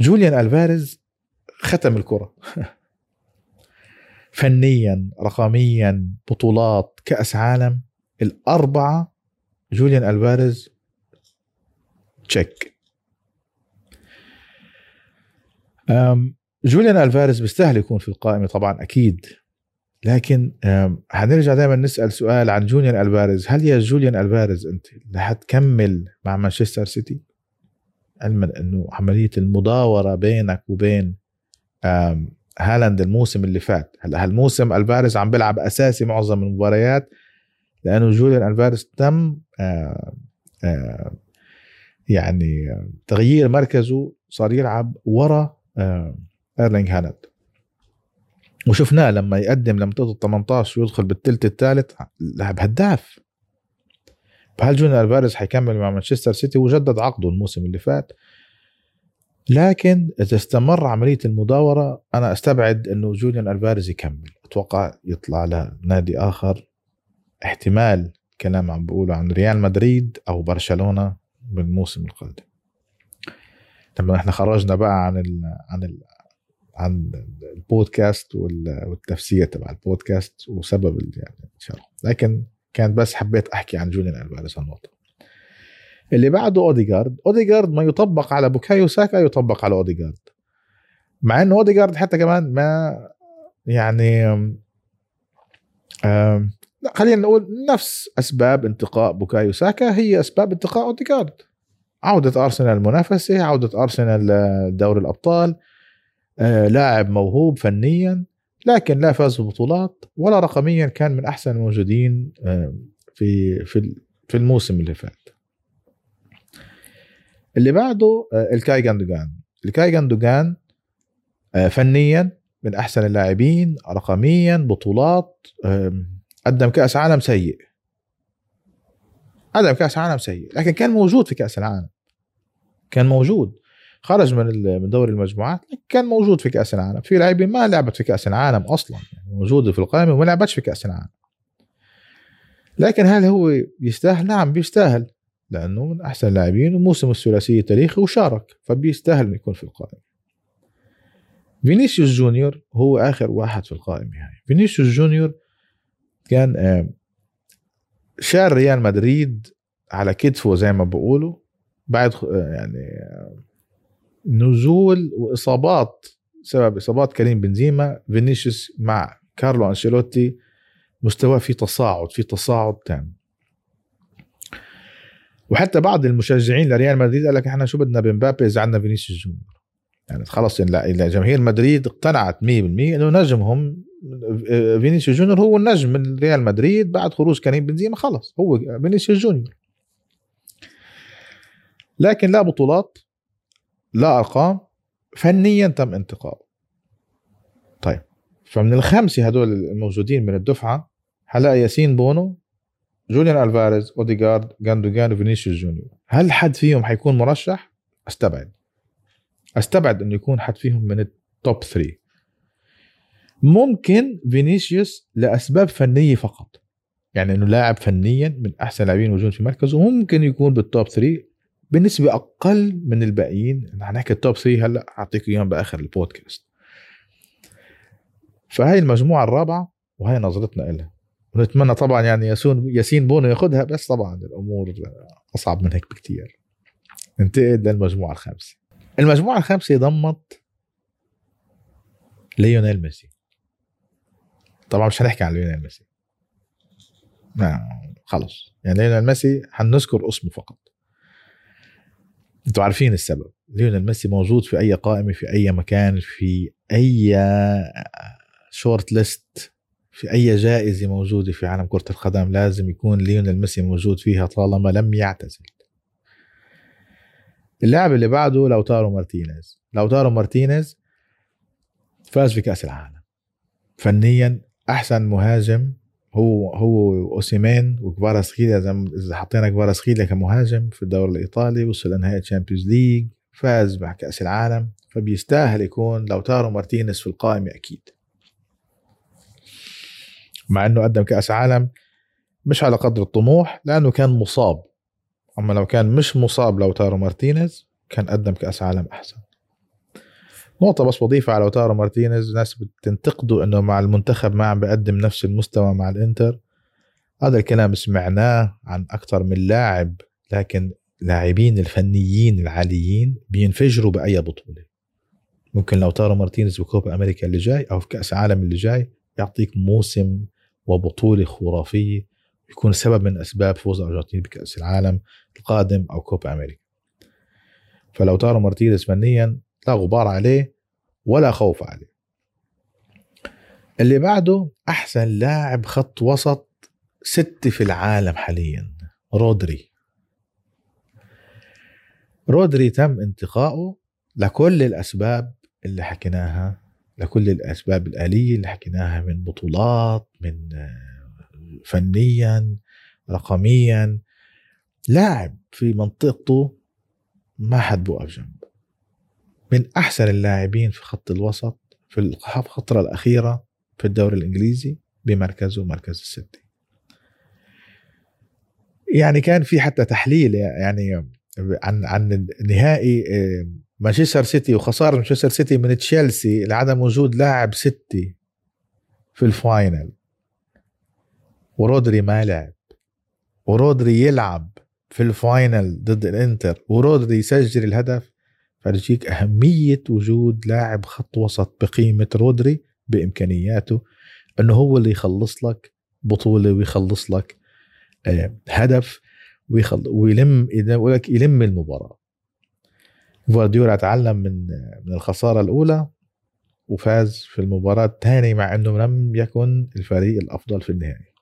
Speaker 1: جوليان ألفاريز ختم الكرة. فنيا رقميا بطولات كأس عالم. الأربعة جوليان ألفاريز check. جوليان ألفاريز بيستاهل يكون في القائمة طبعا أكيد. لكن حنرجع دائما نسأل سؤال عن جوليان ألفاريز. هل يا جوليان ألفاريز أنت رح تكمل مع مانشستر سيتي؟ علما إنه عملية المداوره بينك وبين هالاند الموسم اللي فات. هلا هالموسم ألفاريز عم بيلعب أساسي معظم المباريات. لأنه جوليان ألفاريز تم يعني تغيير مركزه صار يلعب ورا إيرلينغ هالاند. وشفناه لما يقدم لمنطقه ال 18 ويدخل بالثلث الثالث لاعب هداف. فهل جوليان ألفاريز حيكمل مع مانشستر سيتي وجدد عقده الموسم اللي فات. لكن إذا استمر عملية المداورة أنا أستبعد إنه جوليان ألفاريز يكمل. أتوقع يطلع لنادي آخر احتمال كلام عم بقوله عن ريال مدريد أو برشلونة بالموسم القادم. لما إحنا خرجنا بقى عن ال عن ال عن البودكاست والتفسير تبع البودكاست وسبب يعني الشرح لكن كان بس حبيت أحكي عن جوليان ألفاريز النقطة. اللي بعده اوديجارد اوديجارد ما يطبق على بوكايو ساكا يطبق على اوديجارد مع إنه اوديجارد حتى كمان ما يعني خلينا نقول نفس أسباب انتقاء بوكايو ساكا هي أسباب انتقاء أوديجارد. عودة أرسنال المنافسة عودة أرسنال لدوري الأبطال آه لاعب موهوب فنيا لكن لا فاز ببطولات ولا رقميا كان من أحسن الموجودين آه، في في في الموسم اللي فات. اللي بعده آه، إلكاي جاندوجان. إلكاي جاندوجان فنيا من أحسن اللاعبين رقميا بطولات قدم كأس عالم سيء. قدم كأس عالم سيء. لكن كان موجود في كأس العالم. كان موجود. خرج من من دوري المجموعات كان موجود في كأس العالم. في لاعبين ما لعبت في كأس العالم أصلا. يعني موجوده في القائمة وما لعبتش في كأس العالم. لكن هل هو يستاهل؟ نعم بيستاهل. لأنه من أحسن اللاعبين وموسم الثلاثيه تاريخي وشارك فبيستاهل إنه يكون في القائمة. فينيسيوس جونيور هو آخر واحد في القائمة هاي. فينيسيوس جونيور كان آه، شال ريال مدريد على كتفه زي ما بقولوا بعد آه، يعني آه، نزول وإصابات سبب إصابات كريم بنزيما فينيسيوس مع كارلو أنشيلوتي مستواه في تصاعد في تصاعد تام. وحتى بعض المشجعين لريال مدريد قال لك إحنا شو بدنا بمبابي إذا عندنا فينيسيوس جونيور. يعني خلص جماهير مدريد اقتنعت 100% إنه نجمهم فينيسيوس جونيور هو النجم من ريال مدريد بعد خروج كريم بنزيما خلص هو فينيسيوس جونيور. لكن لا بطولات لا أرقام فنيا تم انتقائه طيب فمن الخمسه هدول الموجودين من الدفعة حلاقي ياسين بونو جوليان ألفاريز أوديغارد جاندوجان وفينيسيوس جونيور. هل حد فيهم حيكون مرشح؟ أستبعد. أستبعد إنه يكون حد فيهم من ال top 3 ممكن فينيسيوس لأسباب فنية فقط. يعني إنه لاعب فنيا من أحسن لاعبين موجود في مركزه ممكن يكون بال top 3 بنسبة أقل من الباقيين. هنحكي ال top 3 هلأ أعطيك إياهم بآخر البودكاست. فهي المجموعة الرابعة وهي نظرتنا لها ونتمنى طبعا يعني ياسون ياسين بونو ياخذها بس طبعا الأمور أصعب من هيك بكثير ننتقل للمجموعة الخامسة. المجموعة الخامسة ضمت ليونيل ميسي. طبعا مش هنحكي عن ليونيل ميسي. نعم. خلص يعني ليونيل ميسي حنذكر اسمه فقط. أنتوا عارفين السبب. ليونيل ميسي موجود في أي قائمة في أي مكان في أي short list في أي جائزة موجودة في عالم كرة القدم. لازم يكون ليونيل ميسي موجود فيها طالما لم يعتزل. اللاعب اللي بعده لوتارو مارتينيز. لوتارو مارتينيز فاز في كاس العالم. فنيا أحسن مهاجم هو هو اوسيمين وكفاراسخيليا إذا حطينا كفاراسخيليا كمهاجم في الدوري الإيطالي وصل لنهائي Champions League فاز مع كأس العالم فبيستاهل يكون لوتارو مارتينيز في القائمه أكيد. مع إنه قدم كأس عالم مش على قدر الطموح لأنه كان مصاب. أما لو كان مش مصاب لوتارو مارتينيز كان قدم كأس عالم أحسن. نقطة بس بضيفها على لوتارو مارتينيز. ناس بتنتقدوا إنه مع المنتخب ما عم بقدم نفس المستوى مع الإنتر. هذا الكلام سمعناه عن أكثر من لاعب لكن لاعبين الفنيين العاليين بينفجروا بأي بطولة. ممكن لوتارو مارتينيز بكوبا أمريكا اللي جاي أو في كأس عالم اللي جاي يعطيك موسم وبطولة خرافية يكون سبب من أسباب فوز الأرجنتين بكأس العالم القادم أو كوبا أمريكا. فلوتارو مارتينيز فنيا لا غبار عليه ولا خوف عليه. اللي بعده أحسن لاعب خط وسط ستة في العالم حاليا رودري. رودري تم انتقائه لكل الأسباب اللي حكيناها لكل الأسباب الآلية اللي حكيناها من بطولات من فنيا رقميا. لاعب في منطقته ما حد بوقف جنبه. من أحسن اللاعبين في خط الوسط في الفترة الأخيرة في الدوري الإنجليزي بمركزه مركز الستي يعني كان في حتى تحليل يعني عن عن نهائي آه، مانشستر سيتي وخسارة مانشستر سيتي من تشيلسي لعدم وجود لاعب ستة في ال final. ورودري ما لعب. ورودري يلعب في ال final ضد الإنتر. ورودري يسجل الهدف. فرجيك أهمية وجود لاعب خط وسط بقيمة رودري بإمكانياته أنه هو اللي يخلص لك بطولة ويخلص لك آه، هدف ويخل... ويلم يلم المباراة. فوارديولا تعلم من من الخسارة الأولى وفاز في المباراة الثانية مع إنه لم يكن الفريق الأفضل في النهائي.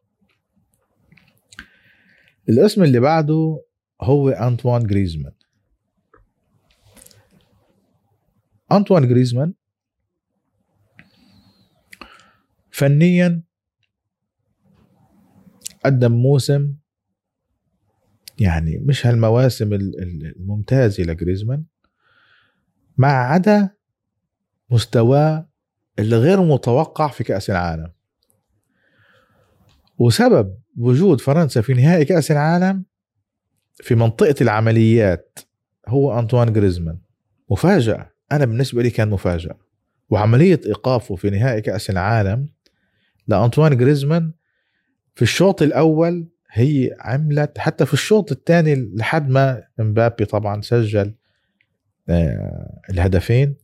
Speaker 1: الاسم اللي بعده هو انطوان جريزمان. أنطوان جريزمان فنيا قدم موسم يعني مش هالمواسم الممتازة لجريزمان ما عدا مستواه الغير متوقع في كأس العالم. وسبب وجود فرنسا في نهائي كأس العالم في منطقة العمليات هو أنطوان جريزمان مفاجأة. أنا بالنسبة لي كان مفاجأة. وعملية إيقافه في نهائي كأس العالم لأنطوان جريزمان في الشوط الأول هي عملت حتى في الشوط الثاني لحد ما مبابي طبعا سجل آه، الهدفين.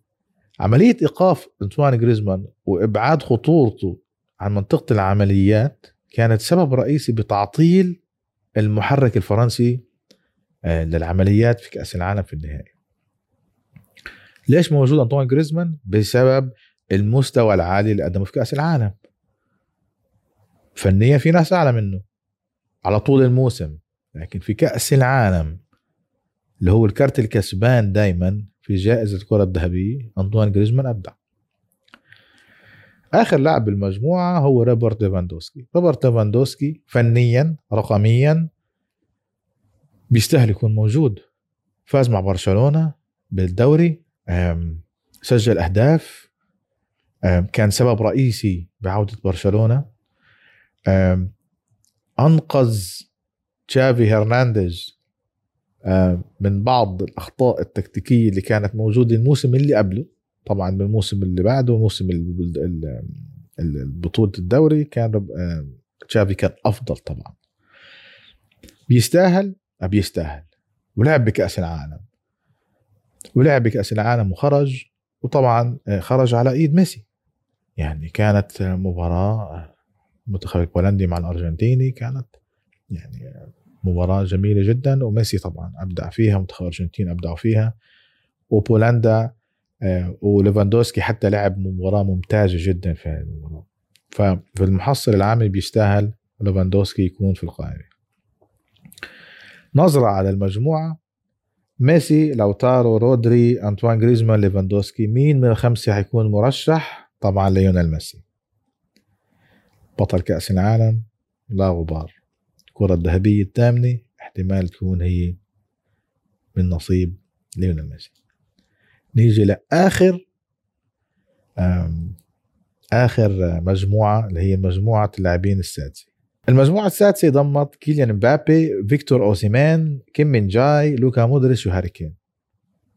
Speaker 1: عملية إيقاف أنطوان جريزمان وإبعاد خطورته عن منطقة العمليات كانت سبب رئيسي بتعطيل المحرك الفرنسي آه، للعمليات في كأس العالم في النهائي. ليش موجود أنطوان جريزمان؟ بسبب المستوى العالي اللي قدمه في كأس العالم. فنيا في ناس أعلى منه. على طول الموسم. لكن في كأس العالم اللي هو الكارت الكسبان دائما في جائزة الكرة الذهبية أنطوان جريزمان أبدع. آخر لاعب بالمجموعة هو روبرت ليفاندوسكي. روبرت ليفاندوسكي فنيا رقميا بيستاهل يكون موجود. فاز مع برشلونة بالدوري. سجل أهداف. كان سبب رئيسي بعودة برشلونة. أنقذ تشافي هرنانديز من بعض الأخطاء التكتيكية اللي كانت موجودة الموسم اللي قبله. طبعا بالموسم اللي بعده موسم بطولة الدوري كان تشافي كان أفضل طبعا. بيستاهل؟ بيستاهل ولعب بكأس العالم. ولعب بكاس العالم وخرج وطبعا آه، خرج على إيد ميسي. يعني كانت مباراة المنتخب البولندي مع الأرجنتيني كانت يعني مباراة جميلة جدا وميسي طبعا أبدع فيها منتخب الأرجنتين أبدعوا فيها. وبولندا آه، وليفاندوسكي حتى لعب مباراة ممتازة جدا في هذه المباراة. ففي المحصل العام بيستاهل ليفاندوسكي يكون في القائمة. نظرة على المجموعة. ميسي لوتارو رودري أنطوان جريزمان ليفاندوسكي مين من الخمسة حيكون مرشح؟ طبعا ليونيل ميسي. بطل كأس العالم لا غبار. الكرة الذهبية الثامنة احتمال تكون هي من نصيب ليونيل ميسي. نيجي لآخر آخر مجموعة اللي هي مجموعة اللاعبين السادسة. المجموعة السادسة ضمت كيليان مبابي فيكتور أوسيمان كيم مين جاي لوكا مودريتش وهاري كين.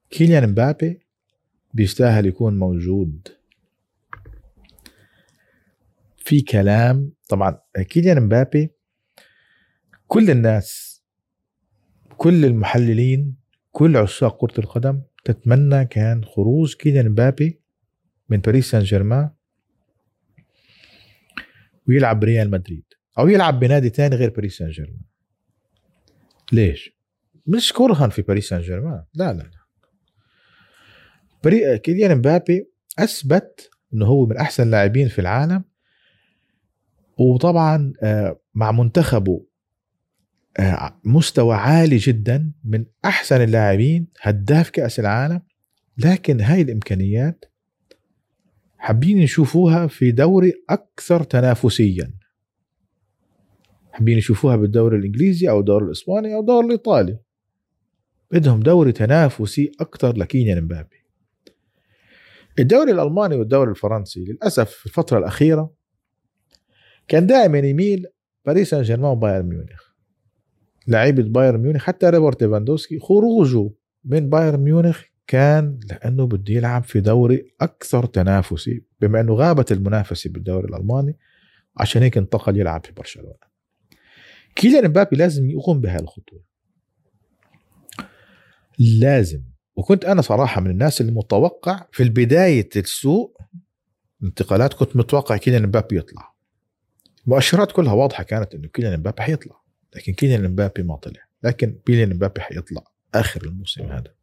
Speaker 1: كيليان مبابي بيستاهل يكون موجود. في كلام طبعا كيليان مبابي كل الناس كل المحللين كل عشاق كرة القدم تتمنى كان خروج كيليان مبابي من باريس سان جيرمان ويلعب ريال مدريد. أو يلعب بنادي تاني غير باريس سان جيرمان ليش؟ مش كرها في باريس سان جيرمان لا لا لا. بري... كيليان مبابي أثبت إنه هو من أحسن اللاعبين في العالم. وطبعا آه، مع منتخبه آه، مستوى عالي جدا من أحسن اللاعبين هداف كأس العالم. لكن هاي الإمكانيات حابين يشوفوها في دوري أكثر تنافسيا. حابين يشوفوها بالدوري الإنجليزي أو الدوري الإسباني أو الدوري الإيطالي. بدهم دوري تنافسي أكثر لكينيان مبابي الدوري الألماني والدوري الفرنسي للأسف في الفترة الأخيرة كان دائما يميل باريس سان جيرمان وبايرن ميونخ. لعيبة بايرن ميونخ حتى روبرت ليفاندوسكي خروجه من بايرن ميونخ كان لأنه بده يلعب في دوري أكثر تنافسي بما إنه غابت المنافسة بالدوري الألماني عشان هيك انتقل يلعب في برشلونة. كيليان مبابي لازم يقوم بهذه الخطوه لازم. وكنت أنا صراحة من الناس المتوقع في البداية السوق انتقالات كنت متوقع كيليان مبابي يطلع. المؤشرات كلها واضحة كانت إنه كيليان مبابي حيطلع. لكن كيليان مبابي ما طلع. لكن كيليان مبابي حيطلع آخر الموسم هذا.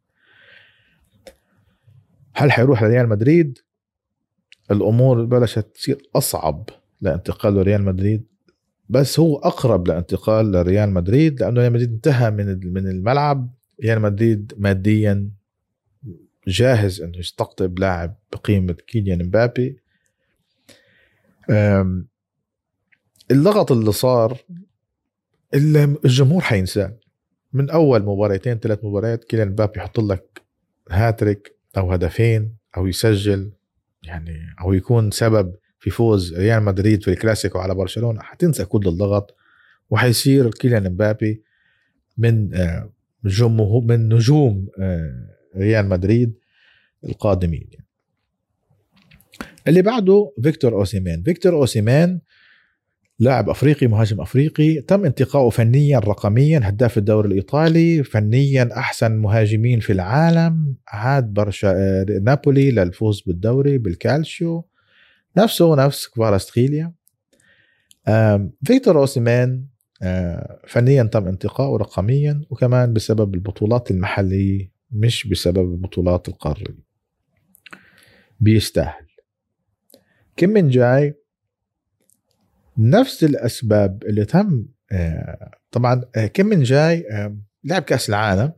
Speaker 1: هل حيروح لريال مدريد؟ الأمور بلشت تصير أصعب لانتقاله ريال مدريد. بس هو أقرب لانتقال لريال مدريد لأنه ريال مدريد انتهى من من الملعب. ريال مدريد ماديا جاهز إنه يستقطب لاعب بقيمة كيليان مبابي. اللغط اللي صار الجمهور حينساه. من أول مباراتين ثلاث مباريات كيليان مبابي يحط لك هاتريك أو هدفين أو يسجل يعني أو يكون سبب في فوز ريال مدريد في الكلاسيكو على برشلونة حتنسى كل الضغط وحيصير كيليان مبابي من آه، جمهور من نجوم آه، ريال مدريد القادمين. اللي بعده فيكتور أوسيمين فيكتور أوسيمين لاعب أفريقي مهاجم أفريقي تم انتقاؤه فنيا رقميا هداف الدوري الإيطالي فنيا أحسن مهاجمين في العالم عاد برشا آه، نابولي للفوز بالدوري بالكالشيو نفسه نفس كفارستخيليا فيكتور أوسيمان فنيا تم انتقاؤه رقميا وكمان بسبب البطولات المحلية مش بسبب البطولات القارية بيستاهل. كم من جاي نفس الأسباب اللي تم طبعا كم من جاي لعب كأس العالم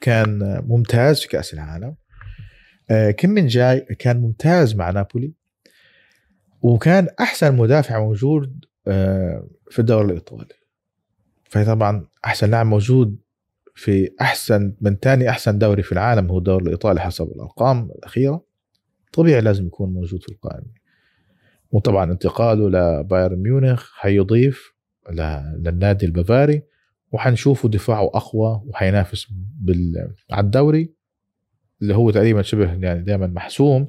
Speaker 1: كان ممتاز في كأس العالم. كم من جاي كان ممتاز مع نابولي. وكان أحسن مدافع موجود في الدوري الإيطالي. فطبعا أحسن لاعب موجود في أحسن من ثاني أحسن دوري في العالم هو الدوري الإيطالي حسب الأرقام الأخيرة. طبيعي لازم يكون موجود في القائمة. وطبعا انتقاله لبايرن ميونخ حيضيف للنادي البافاري وحنشوفه دفاعه أقوى وحينافس بال... على الدوري اللي هو تقريبا شبه يعني دائما محسوم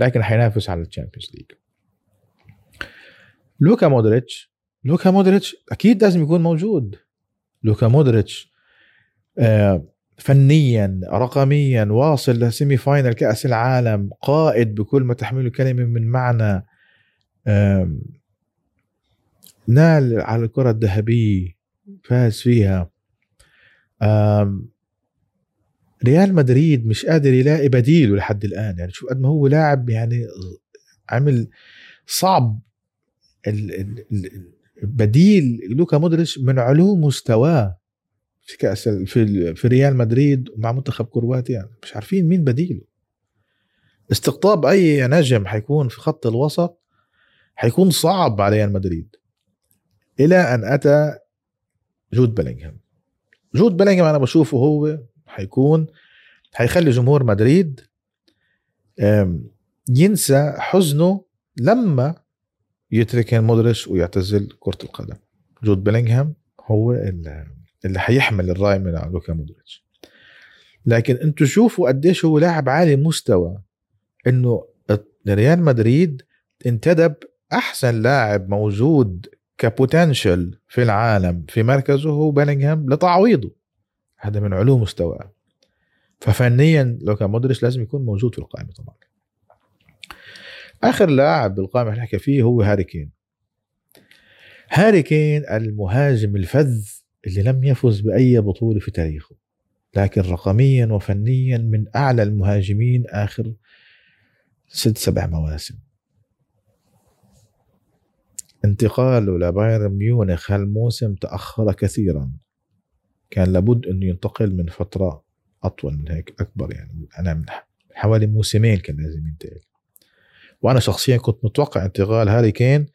Speaker 1: لكن حينافس على ال Champions League. لوكا مودريتش لوكا مودريتش أكيد لازم يكون موجود. لوكا مودريتش آه، فنيا رقميا واصل ل semi final كأس العالم قائد بكل ما تحمله كلمه من معنى نال على الكرة الذهبية فاز فيها. ريال مدريد مش قادر يلاقي بديله لحد الآن. يعني شوف قد ما هو لاعب يعني عمل صعب بديل لوكا مودريتش من علو مستواه في كأس في في ريال مدريد ومع منتخب كرواتيا. يعني مش عارفين مين بديله. استقطاب أي نجم حيكون في خط الوسط حيكون صعب على ريال مدريد. إلى أن أتى جود بلينغهام جود بلينغهام أنا بشوفه هو حيكون حيخلي جمهور مدريد ينسى حزنه لما يترك مودريتش ويعتزل كرة القدم. جود بيلينغهام هو اللي حيحمل الراية من لوكا مودريتش. لكن أنتم شوفوا قديش هو لاعب عالي مستوى انه ريال مدريد انتدب أحسن لاعب موجود ك potential في العالم في مركزه هو بيلينغهام لتعويضه. هذا من علو مستواه. ففنيا لوكا مودريتش لازم يكون موجود في القائمة طبعا. آخر لاعب بالقائمة اللي نحكي فيه هو هاري كين. هاري كين المهاجم الفذ اللي لم يفز بأي بطولة في تاريخه لكن رقميا وفنيا من أعلى المهاجمين آخر ست سبع مواسم. انتقاله لبايرن ميونخ هالموسم تأخر كثيرا. كان لابد انه ينتقل من فترة أطول من هيك أكبر يعني أنا من حوالي موسمين كان لازم ينتقل. وأنا شخصيا كنت متوقع انتقال هاري كين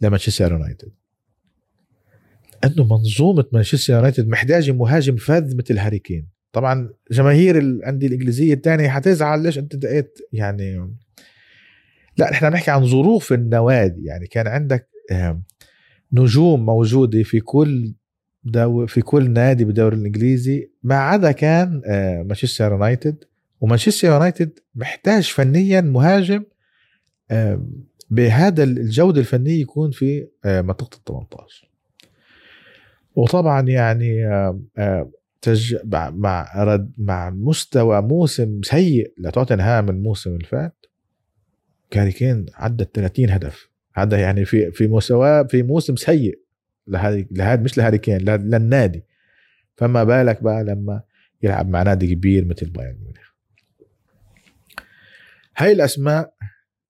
Speaker 1: لمانشستر يونايتد. أنه منظومة مانشستر يونايتد محتاجة مهاجم فذ مثل هاري كين. طبعا جماهير الأندية الإنجليزية الثانية حتزعل ليش أنت نقيت يعني لا نحن بنحكي عن ظروف النوادي. يعني كان عندك نجوم موجودة في كل دو في كل نادي بالدوري الإنجليزي. ما عدا كان آه، مانشستر يونايتد. ومانشستر يونايتد محتاج فنيا مهاجم بهذا الجودة الفنية يكون في منطقة ال 18 وطبعا يعني تج... مع رد مع مستوى موسم سيء لتوتنهام الموسم اللي فات هاري كين عدى 30 هدف. هذا يعني في في مستوى في موسم سيء لهذه لهذا مش لهاري كين للنادي. فما بالك بقى لما يلعب مع نادي كبير مثل بايرن ميونخ. هاي الأسماء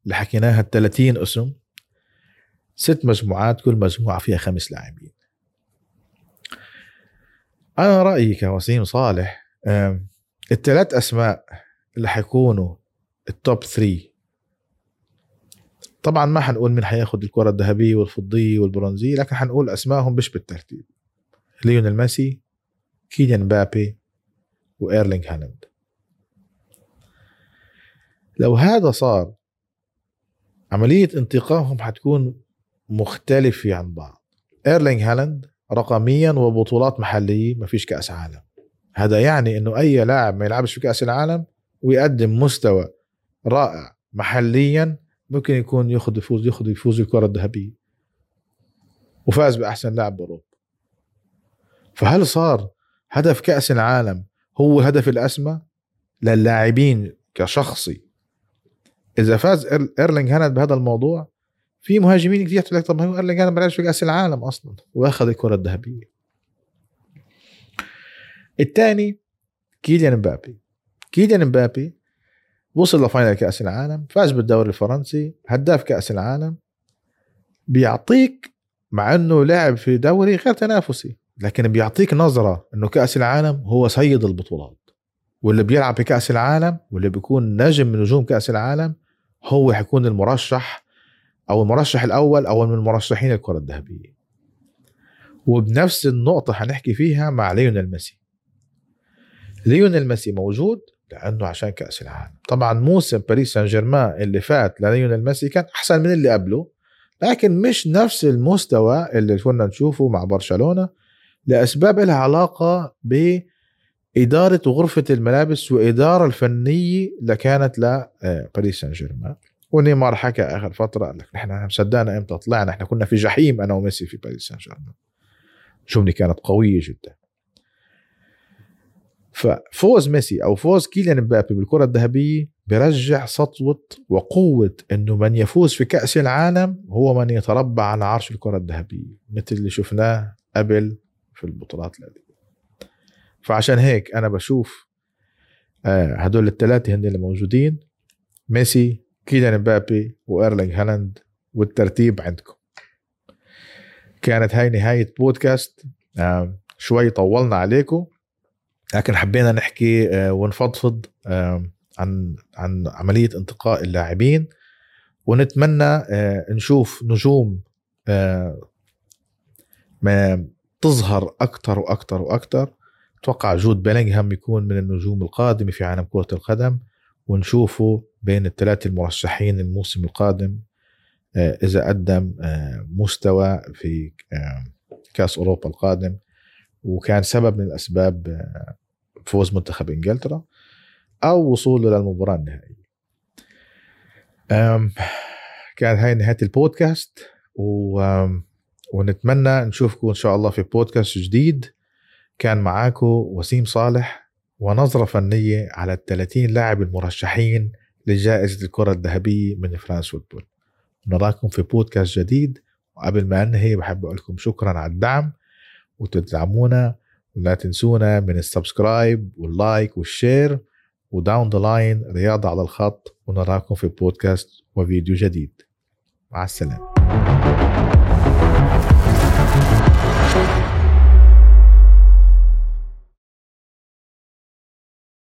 Speaker 1: اللي حكيناها 30 اسم ست مجموعات كل مجموعة فيها خمس لاعبين. أنا رأيي كوسيم صالح الثلاث أسماء اللي حيكونوا ال top 3 طبعا ما حنقول مين حياخد الكرة الذهبية والفضية والبرونزية لكن حنقول أسمائهم مش بالترتيب. ليونيل ميسي كيليان مبابي وإيرلينغ هالاند. لو هذا صار عملية انتقائهم حتكون مختلفة عن بعض. إيرلينغ هالاند رقميا وبطولات محلية ما فيش كأس عالم. هذا يعني إنه أي لاعب ما يلعبش في كأس العالم ويقدم مستوى رائع محليا ممكن يكون ياخذ يفوز ياخذ يفوز بالكرة الذهبية. وفاز بأحسن لاعب بأوروبا. فهل صار هدف كأس العالم هو الهدف الأسمى للاعبين كشخصي إذا فاز إيرلينج هالاند بهذا الموضوع في مهاجمين كثير تقول لك طب ما هو إيرلينج هالاند ما في كأس العالم أصلا وأخذ الكرة الذهبية. الثاني كيليان مبابي. كيليان مبابي وصل ل final كأس العالم فاز بالدوري الفرنسي هداف كأس العالم. بيعطيك مع إنه لعب في دوري غير تنافسي لكن بيعطيك نظرة إنه كأس العالم هو سيد البطولات. واللي بيلعب في كأس العالم واللي بيكون نجم من نجوم كأس العالم هو حيكون المرشح أو المرشح الأول أو من المرشحين الكرة الذهبية. وبنفس النقطة حنحكي فيها مع ليونيل ميسي. ليونيل ميسي موجود لأنه عشان كأس العالم. طبعا موسم باريس سان جيرمان اللي فات لليونيل ميسي كان أحسن من اللي قبله لكن مش نفس المستوى اللي كنا نشوفه مع برشلونة لأسباب لها علاقة باداره غرفة الملابس وإدارة الفنية اللي كانت لباريس سان جيرمان ونيمار حكى آخر فترة قال لك نحن مصدقنا إمتى طلعنا إحنا كنا في جحيم أنا وميسي في باريس سان جيرمان جمله كانت قوية جدا. ففوز ميسي أو فوز كيليان مبابي بالكرة الذهبية برجع سطوة وقوة إنه من يفوز في كأس العالم هو من يتربع على عرش الكرة الذهبية مثل اللي شفناه قبل في البطولات القديمه فعشان هيك أنا بشوف آه، هدول الثلاثه هن اللي موجودين ميسي كيليان مبابي وإيرلينج هالاند والترتيب عندكم. كانت هاي نهاية بودكاست. آه، شوي طولنا عليكم لكن حبينا نحكي آه، ونفضفض عن عن عملية انتقاء اللاعبين ونتمنى نشوف نجوم ما تظهر أكثر وأكثر وأكثر أتوقع جود بيلينغهام يكون من النجوم القادمة في عالم كرة القدم ونشوفه بين الثلاثة المرشحين الموسم القادم آه، إذا قدم آه، مستوى في آه، كأس أوروبا القادم وكان سبب من الأسباب فوز منتخب إنجلترا أو وصوله للمباراة النهائية. كانت هاي نهاية البودكاست و ونتمنى نشوفكم إن شاء الله في بودكاست جديد. كان معاكم وسيم صالح ونظرة فنية على ال 30 لاعب المرشحين لجائزة الكرة الذهبية من فرانس فوتبول. نراكم في بودكاست جديد وقبل ما أنهي بحب أقول لكم شكرا على الدعم. وتدعمونا ولا تنسونا من ال subscribe وال like وال share وداون ذا لاين رياضة على الخط ونراكم في بودكاست وفيديو جديد. مع السلامة.